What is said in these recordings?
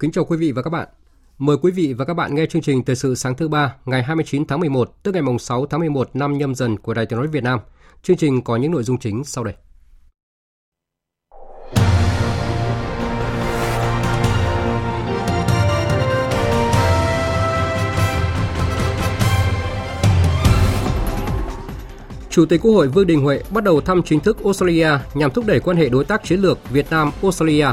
Kính chào quý vị và các bạn. Mời quý vị và các bạn nghe chương trình Thời sự sáng thứ ba, ngày 29 tháng 11 tức ngày mùng 6 tháng 11 năm nhâm dần của Đài Tiếng nói Việt Nam. Chương trình có những nội dung chính sau đây. Chủ tịch Quốc hội Vương Đình Huệ bắt đầu thăm chính thức Australia nhằm thúc đẩy quan hệ đối tác chiến lược Việt Nam Australia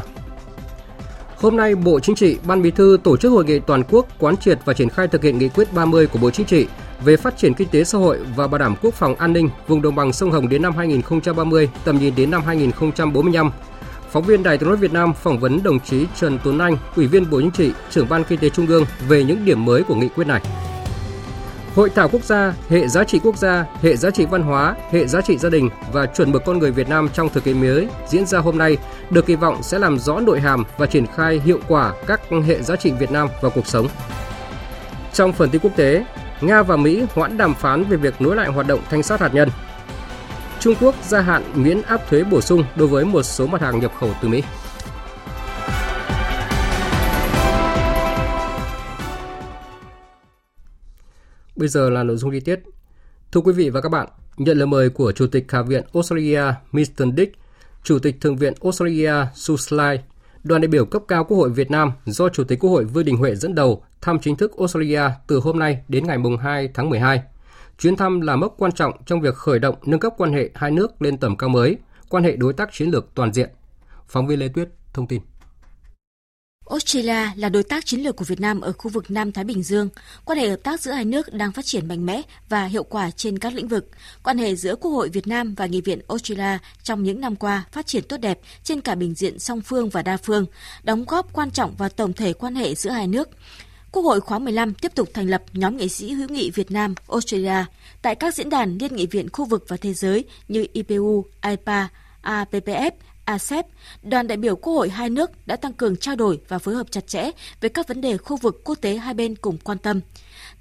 Hôm nay, Bộ Chính trị, Ban Bí thư tổ chức hội nghị toàn quốc quán triệt và triển khai thực hiện nghị quyết 30 của Bộ Chính trị về phát triển kinh tế xã hội và bảo đảm quốc phòng an ninh vùng đồng bằng sông Hồng đến năm 2030, tầm nhìn đến năm 2045. Phóng viên Đài Tiếng nói Việt Nam phỏng vấn đồng chí Trần Tuấn Anh, Ủy viên Bộ Chính trị, trưởng Ban Kinh tế Trung ương về những điểm mới của nghị quyết này. Hội thảo quốc gia, hệ giá trị quốc gia, hệ giá trị văn hóa, hệ giá trị gia đình và chuẩn mực con người Việt Nam trong thời kỳ mới diễn ra hôm nay được kỳ vọng sẽ làm rõ nội hàm và triển khai hiệu quả các hệ giá trị Việt Nam vào cuộc sống. Trong phần tin quốc tế, Nga và Mỹ hoãn đàm phán về việc nối lại hoạt động thanh sát hạt nhân. Trung Quốc gia hạn miễn áp thuế bổ sung đối với một số mặt hàng nhập khẩu từ Mỹ. Bây giờ là nội dung chi tiết. Thưa quý vị và các bạn, nhận lời mời của Chủ tịch Hạ viện Australia Mr. Dick, Chủ tịch Thượng viện Australia Suslai, đoàn đại biểu cấp cao Quốc hội Việt Nam do Chủ tịch Quốc hội Vương Đình Huệ dẫn đầu thăm chính thức Australia từ hôm nay đến ngày 2 tháng 12. Chuyến thăm là mốc quan trọng trong việc khởi động nâng cấp quan hệ hai nước lên tầm cao mới, quan hệ đối tác chiến lược toàn diện. Phóng viên Lê Tuyết thông tin. Australia là đối tác chiến lược của Việt Nam ở khu vực Nam Thái Bình Dương. Quan hệ hợp tác giữa hai nước đang phát triển mạnh mẽ và hiệu quả trên các lĩnh vực. Quan hệ giữa Quốc hội Việt Nam và Nghị viện Australia trong những năm qua phát triển tốt đẹp trên cả bình diện song phương và đa phương, đóng góp quan trọng vào tổng thể quan hệ giữa hai nước. Quốc hội khóa 15 tiếp tục thành lập nhóm nghị sĩ hữu nghị Việt Nam Australia tại các diễn đàn liên nghị viện khu vực và thế giới như IPU, IPA, APPF, ASEP, đoàn đại biểu Quốc hội hai nước đã tăng cường trao đổi và phối hợp chặt chẽ về các vấn đề khu vực quốc tế hai bên cùng quan tâm.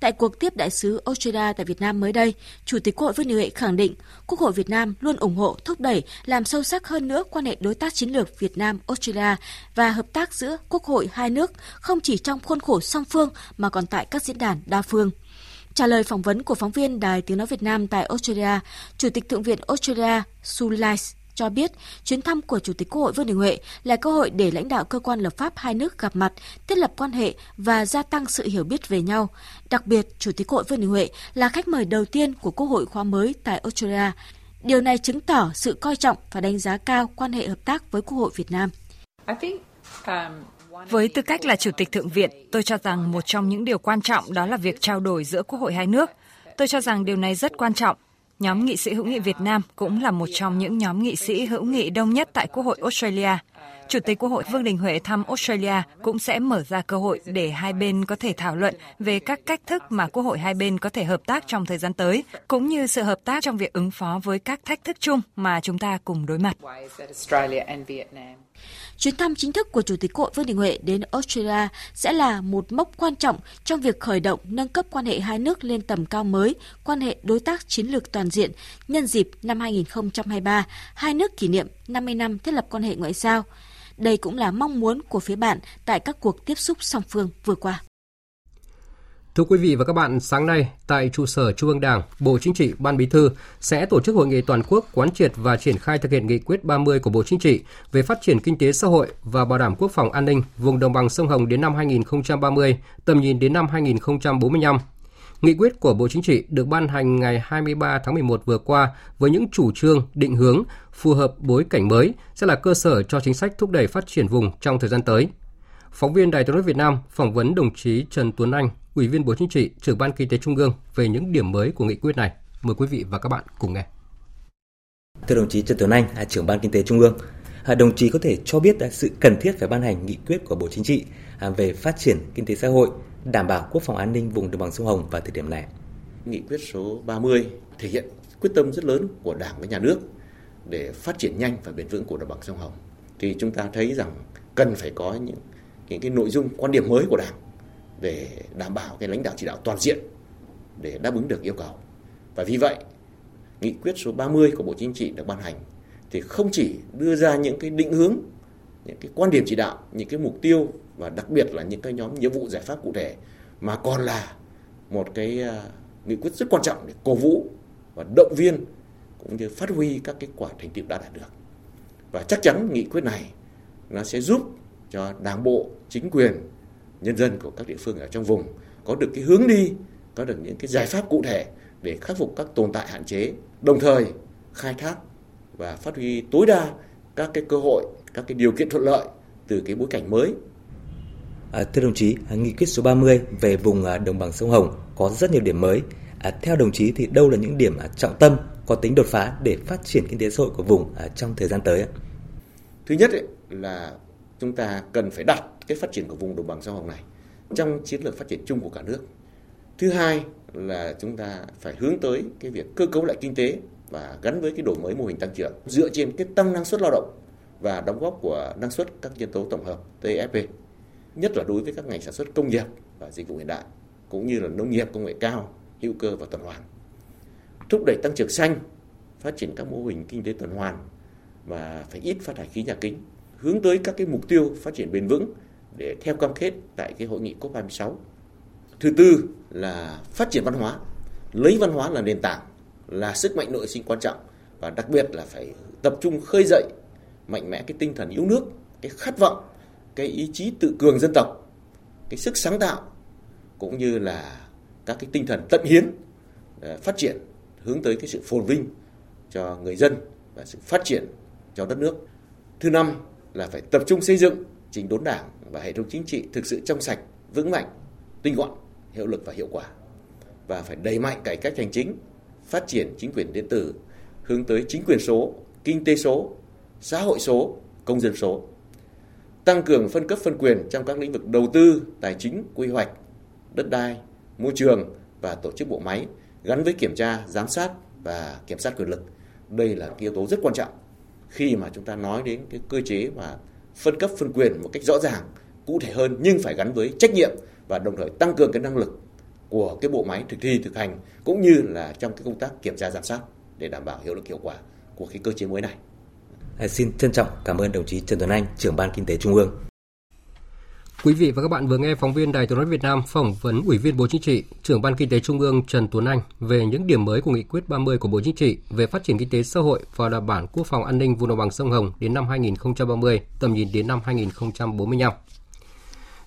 Tại cuộc tiếp đại sứ Australia tại Việt Nam mới đây, Chủ tịch Quốc hội Vương Đình Huệ khẳng định Quốc hội Việt Nam luôn ủng hộ thúc đẩy làm sâu sắc hơn nữa quan hệ đối tác chiến lược Việt Nam Australia và hợp tác giữa Quốc hội hai nước không chỉ trong khuôn khổ song phương mà còn tại các diễn đàn đa phương. Trả lời phỏng vấn của phóng viên Đài Tiếng Nói Việt Nam tại Australia, Chủ tịch Thượng viện Australia Sulais cho biết chuyến thăm của Chủ tịch Quốc hội Vương Đình Huệ là cơ hội để lãnh đạo cơ quan lập pháp hai nước gặp mặt, thiết lập quan hệ và gia tăng sự hiểu biết về nhau. Đặc biệt, Chủ tịch Quốc hội Vương Đình Huệ là khách mời đầu tiên của Quốc hội khóa mới tại Australia. Điều này chứng tỏ sự coi trọng và đánh giá cao quan hệ hợp tác với Quốc hội Việt Nam. Um, với tư cách là Chủ tịch Thượng viện, tôi cho rằng một trong những điều quan trọng đó là việc trao đổi giữa Quốc hội hai nước. Tôi cho rằng điều này rất quan trọng Nhóm nghị sĩ hữu nghị Việt Nam cũng là một trong những nhóm nghị sĩ hữu nghị đông nhất tại Quốc hội Australia. Chủ tịch Quốc hội Vương Đình Huệ thăm Australia cũng sẽ mở ra cơ hội để hai bên có thể thảo luận về các cách thức mà Quốc hội hai bên có thể hợp tác trong thời gian tới, cũng như sự hợp tác trong việc ứng phó với các thách thức chung mà chúng ta cùng đối mặt. Chuyến thăm chính thức của Chủ tịch hội Vương Đình Huệ đến Australia sẽ là một mốc quan trọng trong việc khởi động nâng cấp quan hệ hai nước lên tầm cao mới, quan hệ đối tác chiến lược toàn diện nhân dịp năm 2023, hai nước kỷ niệm 50 năm thiết lập quan hệ ngoại giao. Đây cũng là mong muốn của phía bạn tại các cuộc tiếp xúc song phương vừa qua. Thưa quý vị và các bạn, sáng nay tại trụ sở Trung ương Đảng, Bộ Chính trị, Ban Bí thư sẽ tổ chức hội nghị toàn quốc quán triệt và triển khai thực hiện nghị quyết 30 của Bộ Chính trị về phát triển kinh tế xã hội và bảo đảm quốc phòng an ninh vùng đồng bằng sông Hồng đến năm 2030, tầm nhìn đến năm 2045. Nghị quyết của Bộ Chính trị được ban hành ngày 23 tháng 11 vừa qua với những chủ trương, định hướng phù hợp bối cảnh mới sẽ là cơ sở cho chính sách thúc đẩy phát triển vùng trong thời gian tới. Phóng viên Đài tiếng nói Việt Nam phỏng vấn đồng chí Trần Tuấn Anh, Ủy viên Bộ Chính trị, trưởng ban Kinh tế Trung ương về những điểm mới của nghị quyết này. Mời quý vị và các bạn cùng nghe. Thưa đồng chí Trần Tuấn Anh, trưởng ban Kinh tế Trung ương, đồng chí có thể cho biết sự cần thiết phải ban hành nghị quyết của Bộ Chính trị về phát triển kinh tế xã hội, đảm bảo quốc phòng an ninh vùng đồng bằng sông Hồng vào thời điểm này. Nghị quyết số 30 thể hiện quyết tâm rất lớn của Đảng và Nhà nước để phát triển nhanh và bền vững của đồng bằng sông Hồng. Thì chúng ta thấy rằng cần phải có những những cái nội dung quan điểm mới của Đảng để đảm bảo cái lãnh đạo chỉ đạo toàn diện để đáp ứng được yêu cầu. Và vì vậy, nghị quyết số 30 của Bộ Chính trị được ban hành thì không chỉ đưa ra những cái định hướng, những cái quan điểm chỉ đạo, những cái mục tiêu và đặc biệt là những cái nhóm nhiệm vụ giải pháp cụ thể mà còn là một cái à, nghị quyết rất quan trọng để cổ vũ và động viên cũng như phát huy các kết quả thành tựu đã đạt được. Và chắc chắn nghị quyết này nó sẽ giúp cho đảng bộ, chính quyền, nhân dân của các địa phương ở trong vùng có được cái hướng đi, có được những cái giải pháp cụ thể để khắc phục các tồn tại hạn chế, đồng thời khai thác và phát huy tối đa các cái cơ hội, các cái điều kiện thuận lợi từ cái bối cảnh mới. À, thưa đồng chí, nghị quyết số 30 về vùng à, đồng bằng sông Hồng có rất nhiều điểm mới. À, theo đồng chí thì đâu là những điểm à, trọng tâm có tính đột phá để phát triển kinh tế xã hội của vùng à, trong thời gian tới? Thứ nhất ấy, là chúng ta cần phải đặt cái phát triển của vùng đồng bằng sông Hồng này trong chiến lược phát triển chung của cả nước. Thứ hai là chúng ta phải hướng tới cái việc cơ cấu lại kinh tế và gắn với cái đổi mới mô hình tăng trưởng dựa trên cái tăng năng suất lao động và đóng góp của năng suất các nhân tố tổng hợp TFP nhất là đối với các ngành sản xuất công nghiệp và dịch vụ hiện đại, cũng như là nông nghiệp công nghệ cao, hữu cơ và tuần hoàn thúc đẩy tăng trưởng xanh, phát triển các mô hình kinh tế tuần hoàn và phải ít phát thải khí nhà kính, hướng tới các cái mục tiêu phát triển bền vững để theo cam kết tại cái hội nghị COP26. Thứ tư là phát triển văn hóa, lấy văn hóa là nền tảng, là sức mạnh nội sinh quan trọng và đặc biệt là phải tập trung khơi dậy mạnh mẽ cái tinh thần yêu nước, cái khát vọng, cái ý chí tự cường dân tộc, cái sức sáng tạo cũng như là các cái tinh thần tận hiến ờ, phát triển hướng tới cái sự phồn vinh cho người dân và sự phát triển cho đất nước. Thứ năm là phải tập trung xây dựng chỉnh đốn đảng và hệ thống chính trị thực sự trong sạch, vững mạnh, tinh gọn, hiệu lực và hiệu quả. Và phải đẩy mạnh cải cách hành chính, phát triển chính quyền điện tử, hướng tới chính quyền số, kinh tế số, xã hội số, công dân số. Tăng cường phân cấp phân quyền trong các lĩnh vực đầu tư, tài chính, quy hoạch, đất đai, môi trường và tổ chức bộ máy gắn với kiểm tra, giám sát và kiểm soát quyền lực. Đây là yếu tố rất quan trọng khi mà chúng ta nói đến cái cơ chế mà phân cấp phân quyền một cách rõ ràng cụ thể hơn nhưng phải gắn với trách nhiệm và đồng thời tăng cường cái năng lực của cái bộ máy thực thi thực hành cũng như là trong cái công tác kiểm tra giám sát để đảm bảo hiệu lực hiệu quả của cái cơ chế mới này. Ờ, xin trân trọng cảm ơn đồng chí Trần Tuấn Anh, trưởng ban kinh tế Trung ương. Quý vị và các bạn vừa nghe phóng viên Đài Tiếng nói Việt Nam phỏng vấn Ủy viên Bộ Chính trị, trưởng ban kinh tế Trung ương Trần Tuấn Anh về những điểm mới của nghị quyết 30 của Bộ Chính trị về phát triển kinh tế xã hội và đảm bảo quốc phòng an ninh vùng đồng bằng sông Hồng đến năm 2030, tầm nhìn đến năm 2045.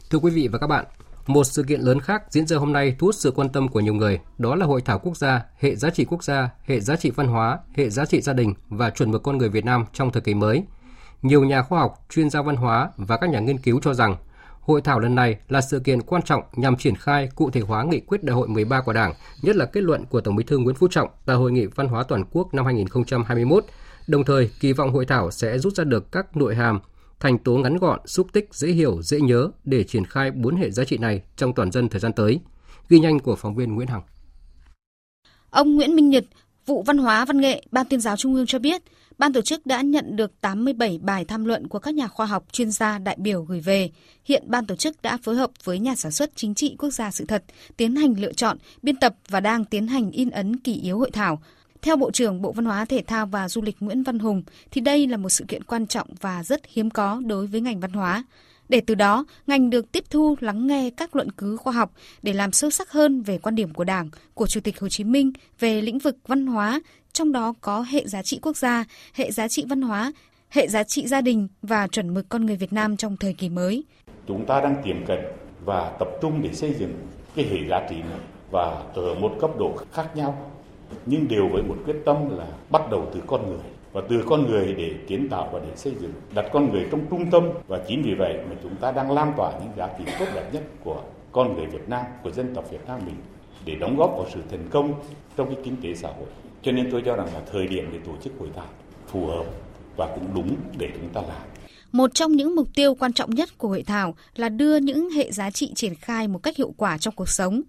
Thưa quý vị và các bạn, một sự kiện lớn khác diễn ra hôm nay thu hút sự quan tâm của nhiều người, đó là Hội thảo quốc gia Hệ giá trị quốc gia, hệ giá trị văn hóa, hệ giá trị gia đình và chuẩn mực con người Việt Nam trong thời kỳ mới. Nhiều nhà khoa học, chuyên gia văn hóa và các nhà nghiên cứu cho rằng Hội thảo lần này là sự kiện quan trọng nhằm triển khai cụ thể hóa nghị quyết đại hội 13 của Đảng, nhất là kết luận của Tổng Bí thư Nguyễn Phú Trọng tại Hội nghị Văn hóa Toàn quốc năm 2021. Đồng thời, kỳ vọng hội thảo sẽ rút ra được các nội hàm, thành tố ngắn gọn, xúc tích, dễ hiểu, dễ nhớ để triển khai bốn hệ giá trị này trong toàn dân thời gian tới. Ghi nhanh của phóng viên Nguyễn Hằng. Ông Nguyễn Minh Nhật, vụ văn hóa văn nghệ, Ban tuyên giáo Trung ương cho biết, Ban tổ chức đã nhận được 87 bài tham luận của các nhà khoa học, chuyên gia, đại biểu gửi về. Hiện ban tổ chức đã phối hợp với nhà sản xuất chính trị quốc gia sự thật, tiến hành lựa chọn, biên tập và đang tiến hành in ấn kỷ yếu hội thảo. Theo Bộ trưởng Bộ Văn hóa Thể thao và Du lịch Nguyễn Văn Hùng, thì đây là một sự kiện quan trọng và rất hiếm có đối với ngành văn hóa. Để từ đó, ngành được tiếp thu lắng nghe các luận cứ khoa học để làm sâu sắc hơn về quan điểm của Đảng, của Chủ tịch Hồ Chí Minh về lĩnh vực văn hóa, trong đó có hệ giá trị quốc gia, hệ giá trị văn hóa, hệ giá trị gia đình và chuẩn mực con người Việt Nam trong thời kỳ mới. Chúng ta đang tiềm cận và tập trung để xây dựng cái hệ giá trị này và ở một cấp độ khác nhau nhưng đều với một quyết tâm là bắt đầu từ con người và từ con người để kiến tạo và để xây dựng đặt con người trong trung tâm và chính vì vậy mà chúng ta đang lan tỏa những giá trị tốt đẹp nhất của con người Việt Nam của dân tộc Việt Nam mình để đóng góp vào sự thành công trong cái kinh tế xã hội cho nên tôi cho rằng là thời điểm để tổ chức hội thảo phù hợp và cũng đúng để chúng ta làm một trong những mục tiêu quan trọng nhất của hội thảo là đưa những hệ giá trị triển khai một cách hiệu quả trong cuộc sống.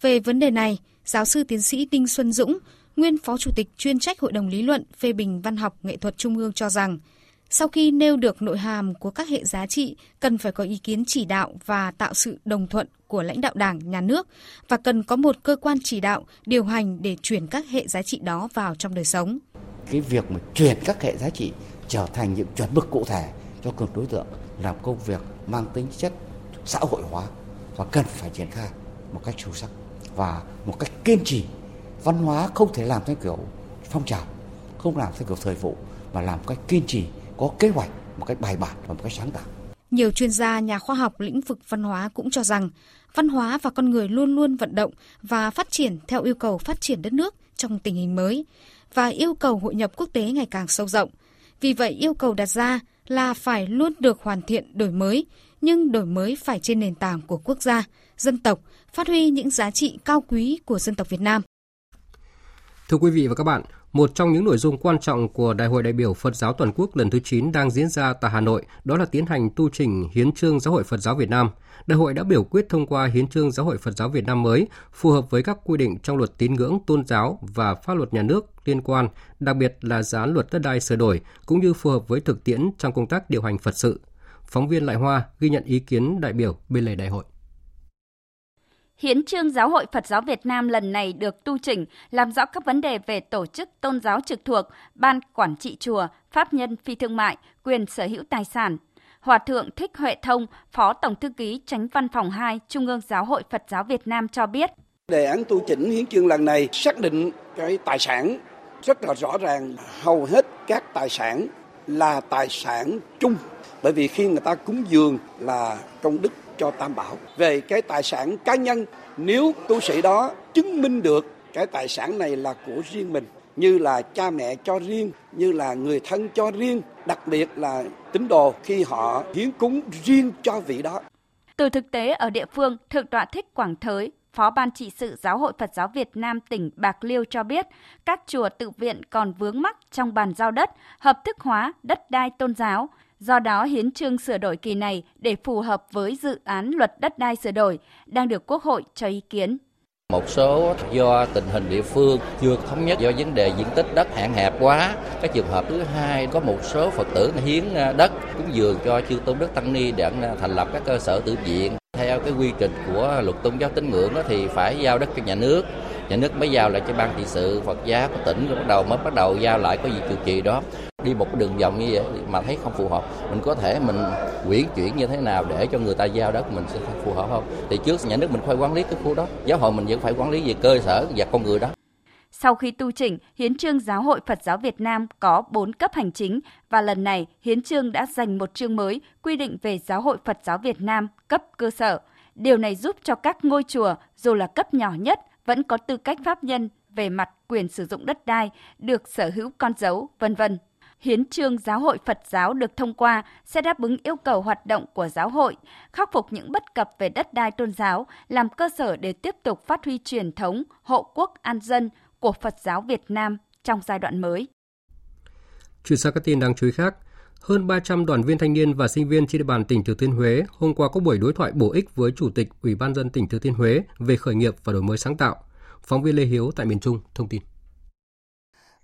Về vấn đề này, giáo sư tiến sĩ Đinh Xuân Dũng, nguyên phó chủ tịch chuyên trách Hội đồng lý luận phê bình văn học nghệ thuật Trung ương cho rằng, sau khi nêu được nội hàm của các hệ giá trị, cần phải có ý kiến chỉ đạo và tạo sự đồng thuận của lãnh đạo Đảng, nhà nước và cần có một cơ quan chỉ đạo, điều hành để chuyển các hệ giá trị đó vào trong đời sống. Cái việc mà chuyển các hệ giá trị trở thành những chuẩn mực cụ thể cho từng đối tượng làm công việc mang tính chất xã hội hóa và cần phải triển khai một cách sâu sắc và một cách kiên trì văn hóa không thể làm theo kiểu phong trào không làm theo kiểu thời vụ mà làm một cách kiên trì có kế hoạch một cách bài bản và một cách sáng tạo nhiều chuyên gia nhà khoa học lĩnh vực văn hóa cũng cho rằng văn hóa và con người luôn luôn vận động và phát triển theo yêu cầu phát triển đất nước trong tình hình mới và yêu cầu hội nhập quốc tế ngày càng sâu rộng. Vì vậy yêu cầu đặt ra là phải luôn được hoàn thiện đổi mới, nhưng đổi mới phải trên nền tảng của quốc gia, dân tộc, phát huy những giá trị cao quý của dân tộc Việt Nam. Thưa quý vị và các bạn, một trong những nội dung quan trọng của Đại hội đại biểu Phật giáo toàn quốc lần thứ 9 đang diễn ra tại Hà Nội đó là tiến hành tu trình Hiến trương Giáo hội Phật giáo Việt Nam. Đại hội đã biểu quyết thông qua Hiến trương Giáo hội Phật giáo Việt Nam mới, phù hợp với các quy định trong luật tín ngưỡng tôn giáo và pháp luật nhà nước liên quan, đặc biệt là dự án luật đất đai sửa đổi, cũng như phù hợp với thực tiễn trong công tác điều hành Phật sự. Phóng viên Lại Hoa ghi nhận ý kiến đại biểu bên lề đại hội. Hiến trương Giáo hội Phật giáo Việt Nam lần này được tu chỉnh, làm rõ các vấn đề về tổ chức tôn giáo trực thuộc, ban quản trị chùa, pháp nhân phi thương mại, quyền sở hữu tài sản. Hòa thượng Thích Huệ Thông, Phó Tổng thư ký Tránh Văn phòng 2 Trung ương Giáo hội Phật giáo Việt Nam cho biết. Đề án tu chỉnh hiến chương lần này xác định cái tài sản rất là rõ ràng, hầu hết các tài sản là tài sản chung bởi vì khi người ta cúng dường là công đức cho Tam Bảo. Về cái tài sản cá nhân, nếu tu sĩ đó chứng minh được cái tài sản này là của riêng mình, như là cha mẹ cho riêng, như là người thân cho riêng, đặc biệt là tín đồ khi họ hiến cúng riêng cho vị đó. Từ thực tế ở địa phương, Thượng tọa Thích Quảng Thới, Phó Ban trị sự Giáo hội Phật giáo Việt Nam tỉnh Bạc Liêu cho biết, các chùa tự viện còn vướng mắc trong bàn giao đất, hợp thức hóa đất đai tôn giáo, Do đó, hiến trương sửa đổi kỳ này để phù hợp với dự án luật đất đai sửa đổi đang được Quốc hội cho ý kiến. Một số do tình hình địa phương chưa thống nhất do vấn đề diện tích đất hạn hẹp quá. Cái trường hợp thứ hai có một số Phật tử hiến à, đất cúng dường cho chư tôn đức tăng ni để thành lập các cơ sở tự viện. Theo cái quy trình của luật tôn giáo tín ngưỡng thì phải giao đất cho nhà nước nhà nước mới giao lại cho ban trị sự Phật giáo của tỉnh rồi bắt đầu mới bắt đầu giao lại có gì trụ trì đó đi một cái đường vòng như vậy mà thấy không phù hợp mình có thể mình quyển chuyển như thế nào để cho người ta giao đất mình sẽ phù hợp không thì trước nhà nước mình phải quản lý cái khu đó giáo hội mình vẫn phải quản lý về cơ sở và con người đó sau khi tu chỉnh, Hiến trương Giáo hội Phật giáo Việt Nam có 4 cấp hành chính và lần này Hiến trương đã dành một chương mới quy định về Giáo hội Phật giáo Việt Nam cấp cơ sở. Điều này giúp cho các ngôi chùa, dù là cấp nhỏ nhất, vẫn có tư cách pháp nhân về mặt quyền sử dụng đất đai, được sở hữu con dấu, vân vân. Hiến trương Giáo hội Phật giáo được thông qua sẽ đáp ứng yêu cầu hoạt động của giáo hội, khắc phục những bất cập về đất đai tôn giáo, làm cơ sở để tiếp tục phát huy truyền thống hộ quốc an dân của Phật giáo Việt Nam trong giai đoạn mới. Chuyển sang các tin đáng chú ý khác, hơn 300 đoàn viên thanh niên và sinh viên trên địa bàn tỉnh Thừa Thiên Huế hôm qua có buổi đối thoại bổ ích với Chủ tịch Ủy ban dân tỉnh Thừa Thiên Huế về khởi nghiệp và đổi mới sáng tạo. Phóng viên Lê Hiếu tại miền Trung thông tin.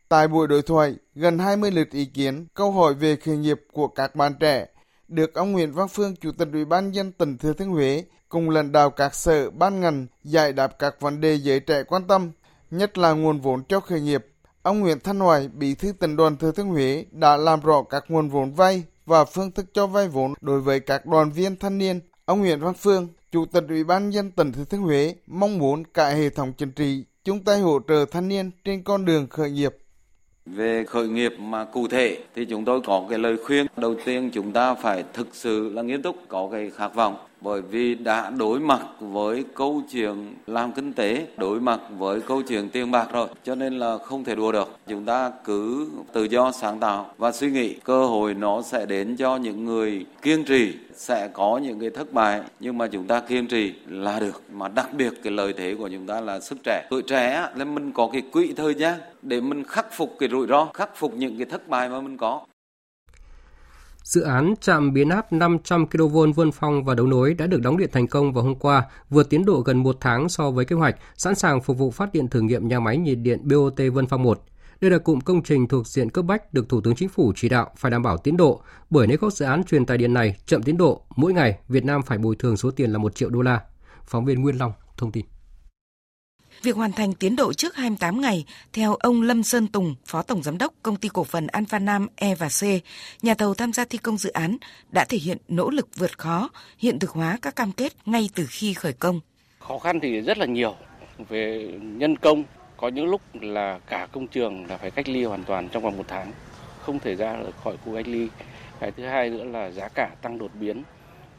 Tại buổi đối thoại, gần 20 lượt ý kiến, câu hỏi về khởi nghiệp của các bạn trẻ được ông Nguyễn Văn Phương, Chủ tịch Ủy ban dân tỉnh Thừa Thiên Huế cùng lãnh đạo các sở, ban ngành giải đáp các vấn đề giới trẻ quan tâm, nhất là nguồn vốn cho khởi nghiệp. Ông Nguyễn Thanh Hoài, Bí thư tỉnh đoàn Thừa Thiên Huế đã làm rõ các nguồn vốn vay và phương thức cho vay vốn đối với các đoàn viên thanh niên. Ông Nguyễn Văn Phương, Chủ tịch Ủy ban dân tỉnh Thừa Thiên Huế mong muốn cả hệ thống chính trị chung tay hỗ trợ thanh niên trên con đường khởi nghiệp. Về khởi nghiệp mà cụ thể thì chúng tôi có cái lời khuyên. Đầu tiên chúng ta phải thực sự là nghiêm túc, có cái khát vọng bởi vì đã đối mặt với câu chuyện làm kinh tế, đối mặt với câu chuyện tiền bạc rồi, cho nên là không thể đùa được. Chúng ta cứ tự do sáng tạo và suy nghĩ cơ hội nó sẽ đến cho những người kiên trì sẽ có những cái thất bại nhưng mà chúng ta kiên trì là được. Mà đặc biệt cái lợi thế của chúng ta là sức trẻ. Tuổi trẻ là mình có cái quỹ thời gian để mình khắc phục cái rủi ro khắc phục những cái thất bại mà mình có. Dự án trạm biến áp 500 kV Vân Phong và đấu nối đã được đóng điện thành công vào hôm qua, vượt tiến độ gần một tháng so với kế hoạch, sẵn sàng phục vụ phát điện thử nghiệm nhà máy nhiệt điện BOT Vân Phong 1. Đây là cụm công trình thuộc diện cấp bách được Thủ tướng Chính phủ chỉ đạo phải đảm bảo tiến độ, bởi nếu các dự án truyền tải điện này chậm tiến độ, mỗi ngày Việt Nam phải bồi thường số tiền là 1 triệu đô la. Phóng viên Nguyên Long thông tin. Việc hoàn thành tiến độ trước 28 ngày, theo ông Lâm Sơn Tùng, Phó Tổng Giám đốc Công ty Cổ phần Alpha Nam E và C, nhà thầu tham gia thi công dự án đã thể hiện nỗ lực vượt khó, hiện thực hóa các cam kết ngay từ khi khởi công. Khó khăn thì rất là nhiều về nhân công, có những lúc là cả công trường là phải cách ly hoàn toàn trong vòng một tháng, không thể ra khỏi khu cách ly. Cái thứ hai nữa là giá cả tăng đột biến.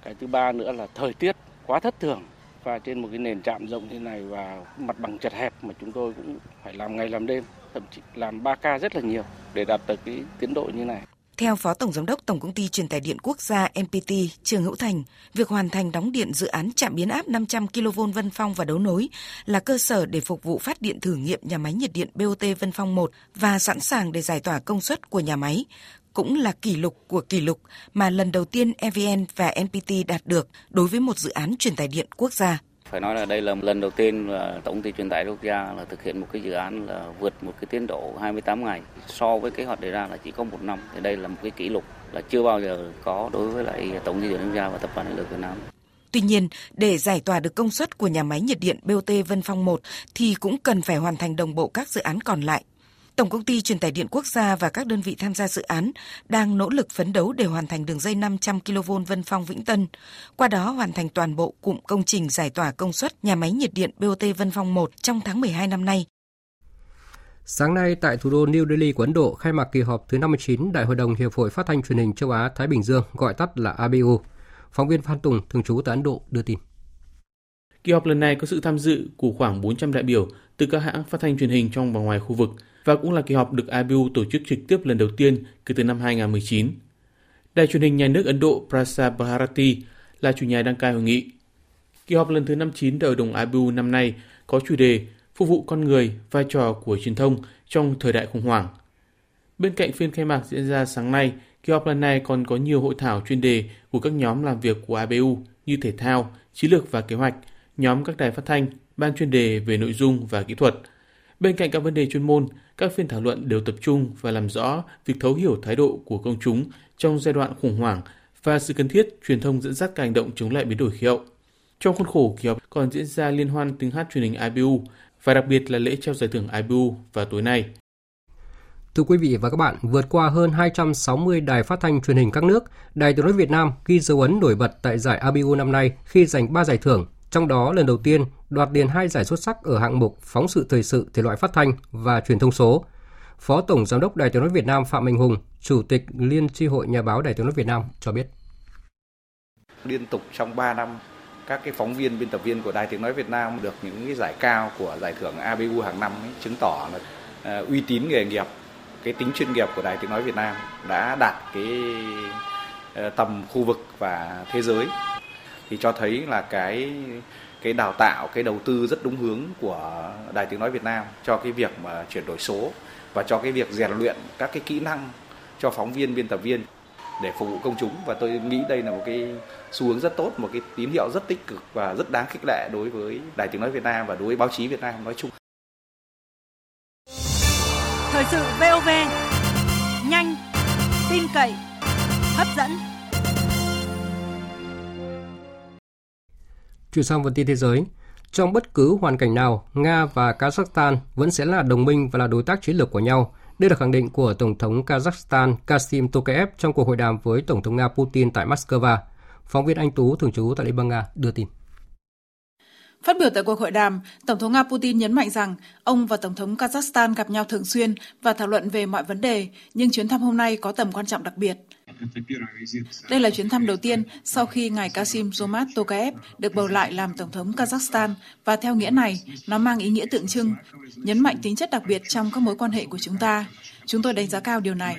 Cái thứ ba nữa là thời tiết quá thất thường và trên một cái nền trạm rộng như này và mặt bằng chật hẹp mà chúng tôi cũng phải làm ngày làm đêm, thậm chí làm 3 ca rất là nhiều để đạt được cái tiến độ như này. Theo Phó Tổng Giám đốc Tổng Công ty Truyền tải Điện Quốc gia NPT Trường Hữu Thành, việc hoàn thành đóng điện dự án trạm biến áp 500 kV Vân Phong và đấu nối là cơ sở để phục vụ phát điện thử nghiệm nhà máy nhiệt điện BOT Vân Phong 1 và sẵn sàng để giải tỏa công suất của nhà máy, cũng là kỷ lục của kỷ lục mà lần đầu tiên EVN và NPT đạt được đối với một dự án truyền tải điện quốc gia. Phải nói là đây là lần đầu tiên là Tổng ty truyền tải quốc gia là thực hiện một cái dự án là vượt một cái tiến độ 28 ngày so với kế hoạch đề ra là chỉ có một năm. Thì đây là một cái kỷ lục là chưa bao giờ có đối với lại Tổng ty điện quốc gia và Tập đoàn Điện lực Việt Nam. Tuy nhiên, để giải tỏa được công suất của nhà máy nhiệt điện BOT Vân Phong 1 thì cũng cần phải hoàn thành đồng bộ các dự án còn lại. Tổng công ty truyền tải điện quốc gia và các đơn vị tham gia dự án đang nỗ lực phấn đấu để hoàn thành đường dây 500 kV Vân Phong Vĩnh Tân, qua đó hoàn thành toàn bộ cụm công trình giải tỏa công suất nhà máy nhiệt điện BOT Vân Phong 1 trong tháng 12 năm nay. Sáng nay tại thủ đô New Delhi của Ấn Độ khai mạc kỳ họp thứ 59 Đại hội đồng Hiệp hội Phát thanh Truyền hình Châu Á Thái Bình Dương, gọi tắt là ABU. Phóng viên Phan Tùng, thường trú tại Ấn Độ đưa tin. Kỳ họp lần này có sự tham dự của khoảng 400 đại biểu từ các hãng phát thanh truyền hình trong và ngoài khu vực – và cũng là kỳ họp được IBU tổ chức trực tiếp lần đầu tiên kể từ năm 2019. Đài truyền hình nhà nước Ấn Độ Prasar Bharati là chủ nhà đăng cai hội nghị. Kỳ họp lần thứ 59 đại hội đồng IBU năm nay có chủ đề Phục vụ con người, vai trò của truyền thông trong thời đại khủng hoảng. Bên cạnh phiên khai mạc diễn ra sáng nay, kỳ họp lần này còn có nhiều hội thảo chuyên đề của các nhóm làm việc của IBU như thể thao, chiến lược và kế hoạch, nhóm các đài phát thanh, ban chuyên đề về nội dung và kỹ thuật – Bên cạnh các vấn đề chuyên môn, các phiên thảo luận đều tập trung và làm rõ việc thấu hiểu thái độ của công chúng trong giai đoạn khủng hoảng và sự cần thiết truyền thông dẫn dắt các hành động chống lại biến đổi khí hậu. Trong khuôn khổ kỳ họp còn diễn ra liên hoan tiếng hát truyền hình IBU và đặc biệt là lễ trao giải thưởng IBU vào tối nay. Thưa quý vị và các bạn, vượt qua hơn 260 đài phát thanh truyền hình các nước, Đài Tiếng nói Việt Nam ghi dấu ấn nổi bật tại giải IBU năm nay khi giành 3 giải thưởng, trong đó lần đầu tiên đoạt liền hai giải xuất sắc ở hạng mục phóng sự thời sự thể loại phát thanh và truyền thông số. Phó Tổng Giám đốc Đài Tiếng nói Việt Nam Phạm Minh Hùng, Chủ tịch Liên tri hội Nhà báo Đài Tiếng nói Việt Nam cho biết. Liên tục trong 3 năm, các cái phóng viên, biên tập viên của Đài Tiếng nói Việt Nam được những cái giải cao của giải thưởng ABU hàng năm ấy, chứng tỏ là uh, uy tín nghề nghiệp, cái tính chuyên nghiệp của Đài Tiếng nói Việt Nam đã đạt cái uh, tầm khu vực và thế giới thì cho thấy là cái cái đào tạo, cái đầu tư rất đúng hướng của đài tiếng nói Việt Nam cho cái việc mà chuyển đổi số và cho cái việc rèn luyện các cái kỹ năng cho phóng viên, biên tập viên để phục vụ công chúng và tôi nghĩ đây là một cái xu hướng rất tốt, một cái tín hiệu rất tích cực và rất đáng khích lệ đối với đài tiếng nói Việt Nam và đối với báo chí Việt Nam nói chung. Thời sự VOV nhanh, tin cậy, hấp dẫn Chuyển sang phần tin thế giới, trong bất cứ hoàn cảnh nào, Nga và Kazakhstan vẫn sẽ là đồng minh và là đối tác chiến lược của nhau. Đây là khẳng định của Tổng thống Kazakhstan Kasim Tokayev trong cuộc hội đàm với Tổng thống Nga Putin tại Moscow. Phóng viên Anh Tú, thường trú tại Liên bang Nga, đưa tin. Phát biểu tại cuộc hội đàm, Tổng thống Nga Putin nhấn mạnh rằng ông và Tổng thống Kazakhstan gặp nhau thường xuyên và thảo luận về mọi vấn đề, nhưng chuyến thăm hôm nay có tầm quan trọng đặc biệt. Đây là chuyến thăm đầu tiên sau khi ngài Kasim Zomat Tokayev được bầu lại làm tổng thống Kazakhstan và theo nghĩa này, nó mang ý nghĩa tượng trưng, nhấn mạnh tính chất đặc biệt trong các mối quan hệ của chúng ta. Chúng tôi đánh giá cao điều này.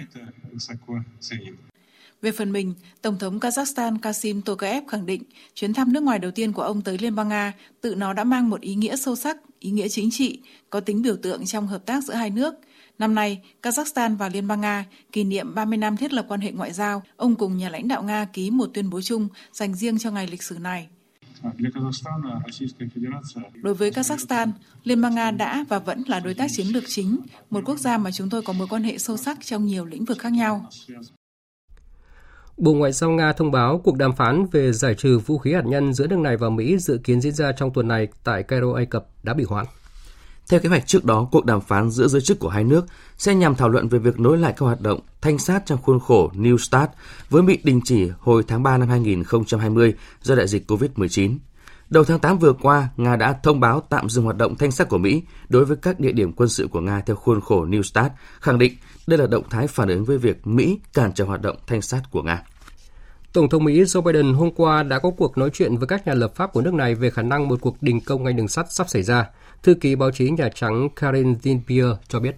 Về phần mình, Tổng thống Kazakhstan Kasim Tokayev khẳng định chuyến thăm nước ngoài đầu tiên của ông tới Liên bang Nga tự nó đã mang một ý nghĩa sâu sắc, ý nghĩa chính trị, có tính biểu tượng trong hợp tác giữa hai nước. Năm nay, Kazakhstan và Liên bang Nga kỷ niệm 30 năm thiết lập quan hệ ngoại giao. Ông cùng nhà lãnh đạo Nga ký một tuyên bố chung dành riêng cho ngày lịch sử này. Đối với Kazakhstan, Liên bang Nga đã và vẫn là đối tác chiến lược chính, một quốc gia mà chúng tôi có mối quan hệ sâu sắc trong nhiều lĩnh vực khác nhau. Bộ Ngoại giao Nga thông báo cuộc đàm phán về giải trừ vũ khí hạt nhân giữa nước này và Mỹ dự kiến diễn ra trong tuần này tại Cairo, Ai Cập đã bị hoãn. Theo kế hoạch trước đó, cuộc đàm phán giữa giới chức của hai nước sẽ nhằm thảo luận về việc nối lại các hoạt động thanh sát trong khuôn khổ New START với bị đình chỉ hồi tháng 3 năm 2020 do đại dịch COVID-19. Đầu tháng 8 vừa qua, Nga đã thông báo tạm dừng hoạt động thanh sát của Mỹ đối với các địa điểm quân sự của Nga theo khuôn khổ New START, khẳng định đây là động thái phản ứng với việc Mỹ cản trở hoạt động thanh sát của Nga. Tổng thống Mỹ Joe Biden hôm qua đã có cuộc nói chuyện với các nhà lập pháp của nước này về khả năng một cuộc đình công ngành đường sắt sắp xảy ra. Thư ký báo chí Nhà Trắng Karen Jean-Pierre cho biết.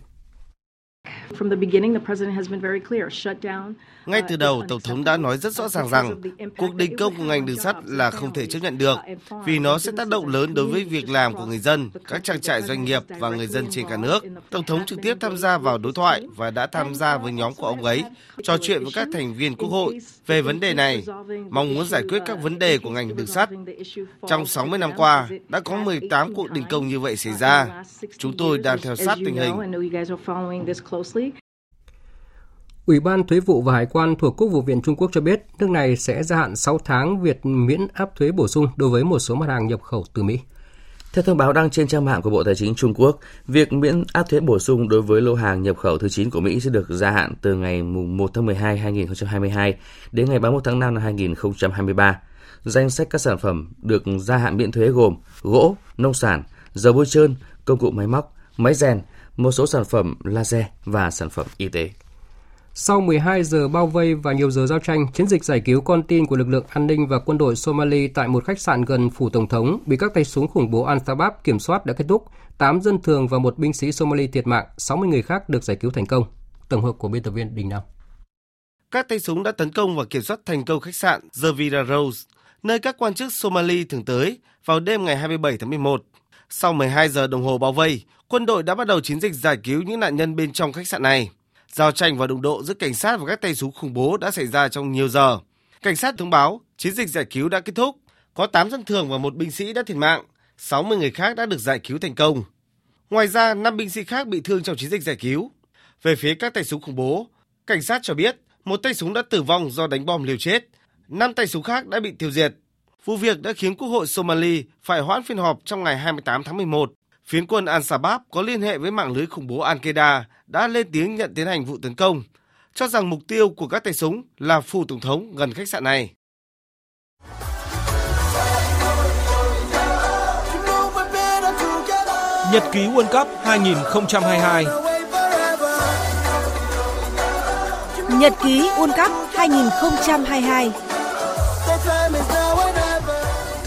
Ngay từ đầu, Tổng thống đã nói rất rõ ràng rằng cuộc đình công của ngành đường sắt là không thể chấp nhận được vì nó sẽ tác động lớn đối với việc làm của người dân, các trang trại doanh nghiệp và người dân trên cả nước. Tổng thống trực tiếp tham gia vào đối thoại và đã tham gia với nhóm của ông ấy, trò chuyện với các thành viên quốc hội về vấn đề này, mong muốn giải quyết các vấn đề của ngành đường sắt. Trong 60 năm qua, đã có 18 cuộc đình công như vậy xảy ra. Chúng tôi đang theo sát tình hình. Ủy ban Thuế vụ và Hải quan thuộc Quốc vụ viện Trung Quốc cho biết nước này sẽ gia hạn 6 tháng việc miễn áp thuế bổ sung đối với một số mặt hàng nhập khẩu từ Mỹ. Theo thông báo đăng trên trang mạng của Bộ Tài chính Trung Quốc, việc miễn áp thuế bổ sung đối với lô hàng nhập khẩu thứ 9 của Mỹ sẽ được gia hạn từ ngày 1 tháng 12 2022 đến ngày 31 tháng 5 năm 2023. Danh sách các sản phẩm được gia hạn miễn thuế gồm gỗ, nông sản, dầu bôi trơn, công cụ máy móc, máy rèn, một số sản phẩm laser và sản phẩm y tế. Sau 12 giờ bao vây và nhiều giờ giao tranh, chiến dịch giải cứu con tin của lực lượng an ninh và quân đội Somali tại một khách sạn gần phủ tổng thống bị các tay súng khủng bố Al-Shabaab kiểm soát đã kết thúc. 8 dân thường và một binh sĩ Somali thiệt mạng, 60 người khác được giải cứu thành công. Tổng hợp của biên tập viên Đình Nam. Các tay súng đã tấn công và kiểm soát thành công khách sạn Zavira Rose, nơi các quan chức Somali thường tới vào đêm ngày 27 tháng 11. Sau 12 giờ đồng hồ bao vây, quân đội đã bắt đầu chiến dịch giải cứu những nạn nhân bên trong khách sạn này. Giao tranh và đụng độ giữa cảnh sát và các tay súng khủng bố đã xảy ra trong nhiều giờ. Cảnh sát thông báo chiến dịch giải cứu đã kết thúc. Có 8 dân thường và một binh sĩ đã thiệt mạng, 60 người khác đã được giải cứu thành công. Ngoài ra, 5 binh sĩ khác bị thương trong chiến dịch giải cứu. Về phía các tay súng khủng bố, cảnh sát cho biết một tay súng đã tử vong do đánh bom liều chết, 5 tay súng khác đã bị tiêu diệt. Vụ việc đã khiến Quốc hội Somali phải hoãn phiên họp trong ngày 28 tháng 11 Phiến quân Al-Shabaab có liên hệ với mạng lưới khủng bố Al-Qaeda đã lên tiếng nhận tiến hành vụ tấn công, cho rằng mục tiêu của các tay súng là phủ tổng thống gần khách sạn này. Nhật ký World Cup 2022 Nhật ký World Cup 2022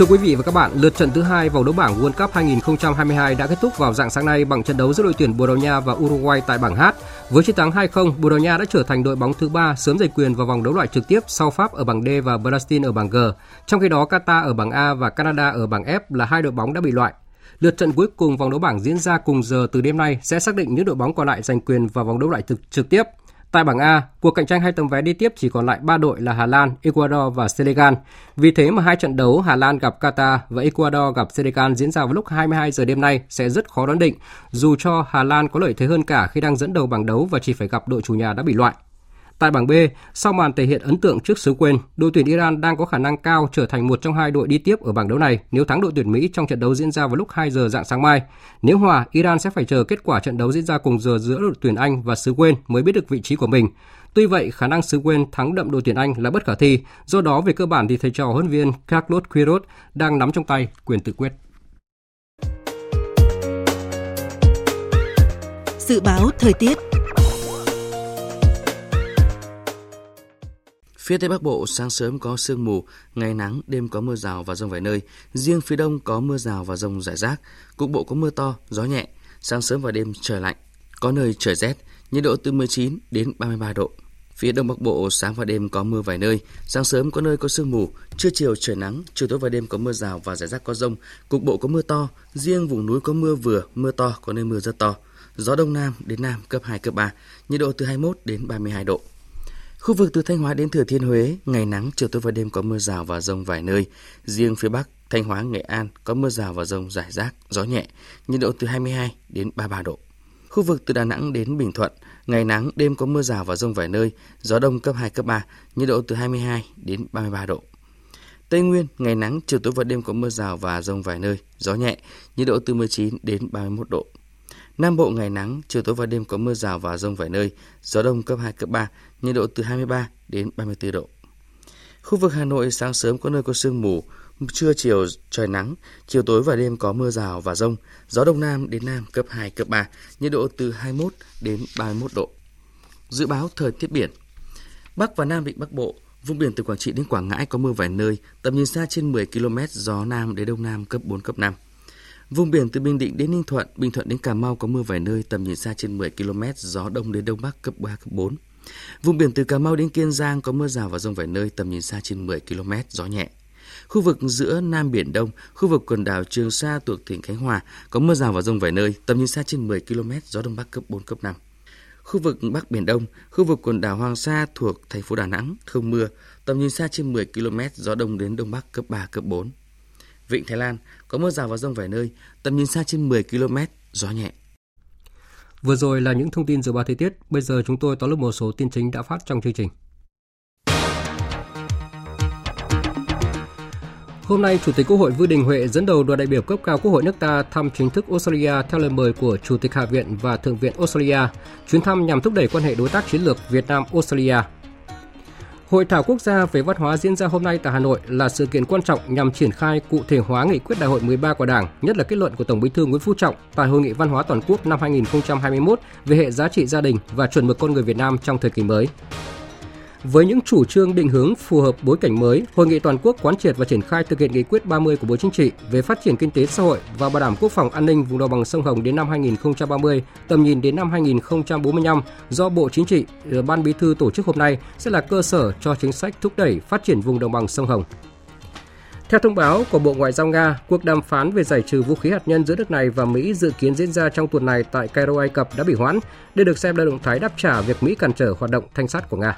Thưa quý vị và các bạn, lượt trận thứ hai vòng đấu bảng World Cup 2022 đã kết thúc vào dạng sáng nay bằng trận đấu giữa đội tuyển Bồ Đào Nha và Uruguay tại bảng H. Với chiến thắng 2-0, Bồ Đào Nha đã trở thành đội bóng thứ ba sớm giành quyền vào vòng đấu loại trực tiếp sau Pháp ở bảng D và Brazil ở bảng G. Trong khi đó, Qatar ở bảng A và Canada ở bảng F là hai đội bóng đã bị loại. Lượt trận cuối cùng vòng đấu bảng diễn ra cùng giờ từ đêm nay sẽ xác định những đội bóng còn lại giành quyền vào vòng đấu loại trực, trực tiếp. Tại bảng A, cuộc cạnh tranh hai tấm vé đi tiếp chỉ còn lại 3 đội là Hà Lan, Ecuador và Senegal. Vì thế mà hai trận đấu Hà Lan gặp Qatar và Ecuador gặp Senegal diễn ra vào lúc 22 giờ đêm nay sẽ rất khó đoán định, dù cho Hà Lan có lợi thế hơn cả khi đang dẫn đầu bảng đấu và chỉ phải gặp đội chủ nhà đã bị loại. Tại bảng B, sau màn thể hiện ấn tượng trước xứ quên, đội tuyển Iran đang có khả năng cao trở thành một trong hai đội đi tiếp ở bảng đấu này nếu thắng đội tuyển Mỹ trong trận đấu diễn ra vào lúc 2 giờ dạng sáng mai. Nếu hòa, Iran sẽ phải chờ kết quả trận đấu diễn ra cùng giờ giữa đội tuyển Anh và xứ quên mới biết được vị trí của mình. Tuy vậy, khả năng xứ quên thắng đậm đội tuyển Anh là bất khả thi, do đó về cơ bản thì thầy trò huấn viên Carlos Queiroz đang nắm trong tay quyền tự quyết. Dự báo thời tiết Phía Tây Bắc Bộ sáng sớm có sương mù, ngày nắng, đêm có mưa rào và rông vài nơi. Riêng phía Đông có mưa rào và rông rải rác. Cục bộ có mưa to, gió nhẹ. Sáng sớm và đêm trời lạnh, có nơi trời rét, nhiệt độ từ 19 đến 33 độ. Phía Đông Bắc Bộ sáng và đêm có mưa vài nơi, sáng sớm có nơi có sương mù, trưa chiều trời nắng, chiều tối và đêm có mưa rào và rải rác có rông, cục bộ có mưa to, riêng vùng núi có mưa vừa, mưa to, có nơi mưa rất to. Gió đông nam đến nam cấp 2 cấp 3, nhiệt độ từ 21 đến 32 độ. Khu vực từ Thanh Hóa đến Thừa Thiên Huế, ngày nắng, chiều tối và đêm có mưa rào và rông vài nơi. Riêng phía Bắc, Thanh Hóa, Nghệ An có mưa rào và rông rải rác, gió nhẹ, nhiệt độ từ 22 đến 33 độ. Khu vực từ Đà Nẵng đến Bình Thuận, ngày nắng, đêm có mưa rào và rông vài nơi, gió đông cấp 2, cấp 3, nhiệt độ từ 22 đến 33 độ. Tây Nguyên, ngày nắng, chiều tối và đêm có mưa rào và rông vài nơi, gió nhẹ, nhiệt độ từ 19 đến 31 độ. Nam Bộ ngày nắng, chiều tối và đêm có mưa rào và rông vài nơi, gió đông cấp 2, cấp 3, nhiệt độ từ 23 đến 34 độ. Khu vực Hà Nội sáng sớm có nơi có sương mù, trưa chiều trời nắng, chiều tối và đêm có mưa rào và rông, gió đông nam đến nam cấp 2, cấp 3, nhiệt độ từ 21 đến 31 độ. Dự báo thời tiết biển Bắc và Nam Vịnh Bắc Bộ, vùng biển từ Quảng Trị đến Quảng Ngãi có mưa vài nơi, tầm nhìn xa trên 10 km, gió Nam đến Đông Nam cấp 4, cấp 5. Vùng biển từ Bình Định đến Ninh Thuận, Bình Thuận đến Cà Mau có mưa vài nơi, tầm nhìn xa trên 10 km, gió Đông đến Đông Bắc cấp 3, cấp 4. Vùng biển từ Cà Mau đến Kiên Giang có mưa rào và rông vài nơi, tầm nhìn xa trên 10 km, gió nhẹ. Khu vực giữa Nam Biển Đông, khu vực quần đảo Trường Sa thuộc tỉnh Khánh Hòa có mưa rào và rông vài nơi, tầm nhìn xa trên 10 km, gió Đông Bắc cấp 4, cấp 5. Khu vực Bắc Biển Đông, khu vực quần đảo Hoàng Sa thuộc thành phố Đà Nẵng không mưa, tầm nhìn xa trên 10 km, gió Đông đến Đông Bắc cấp 3, cấp 4. Vịnh Thái Lan có mưa rào và rông vài nơi, tầm nhìn xa trên 10 km, gió nhẹ. Vừa rồi là những thông tin dự báo thời tiết, bây giờ chúng tôi tóm lược một số tin chính đã phát trong chương trình. Hôm nay, Chủ tịch Quốc hội Vương Đình Huệ dẫn đầu đoàn đại biểu cấp cao Quốc hội nước ta thăm chính thức Australia theo lời mời của Chủ tịch Hạ viện và Thượng viện Australia. Chuyến thăm nhằm thúc đẩy quan hệ đối tác chiến lược Việt Nam-Australia. Hội thảo quốc gia về văn hóa diễn ra hôm nay tại Hà Nội là sự kiện quan trọng nhằm triển khai cụ thể hóa nghị quyết đại hội 13 của Đảng, nhất là kết luận của Tổng Bí thư Nguyễn Phú Trọng tại Hội nghị văn hóa toàn quốc năm 2021 về hệ giá trị gia đình và chuẩn mực con người Việt Nam trong thời kỳ mới. Với những chủ trương định hướng phù hợp bối cảnh mới, Hội nghị toàn quốc quán triệt và triển khai thực hiện nghị quyết 30 của Bộ Chính trị về phát triển kinh tế xã hội và bảo đảm quốc phòng an ninh vùng đồng bằng sông Hồng đến năm 2030, tầm nhìn đến năm 2045 do Bộ Chính trị, ờ, Ban Bí thư tổ chức hôm nay sẽ là cơ sở cho chính sách thúc đẩy phát triển vùng đồng bằng sông Hồng. Theo thông báo của Bộ Ngoại giao Nga, cuộc đàm phán về giải trừ vũ khí hạt nhân giữa nước này và Mỹ dự kiến diễn ra trong tuần này tại Cairo, Ai Cập đã bị hoãn. Đây được xem là động thái đáp trả việc Mỹ cản trở hoạt động thanh sát của Nga.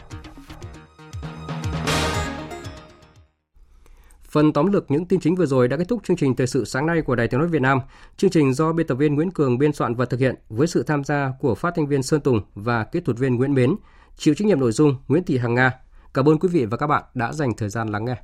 Phần tóm lược những tin chính vừa rồi đã kết thúc chương trình thời sự sáng nay của Đài Tiếng nói Việt Nam. Chương trình do biên tập viên Nguyễn Cường biên soạn và thực hiện với sự tham gia của phát thanh viên Sơn Tùng và kỹ thuật viên Nguyễn Mến, chịu trách nhiệm nội dung Nguyễn Thị Hằng Nga. Cảm ơn quý vị và các bạn đã dành thời gian lắng nghe.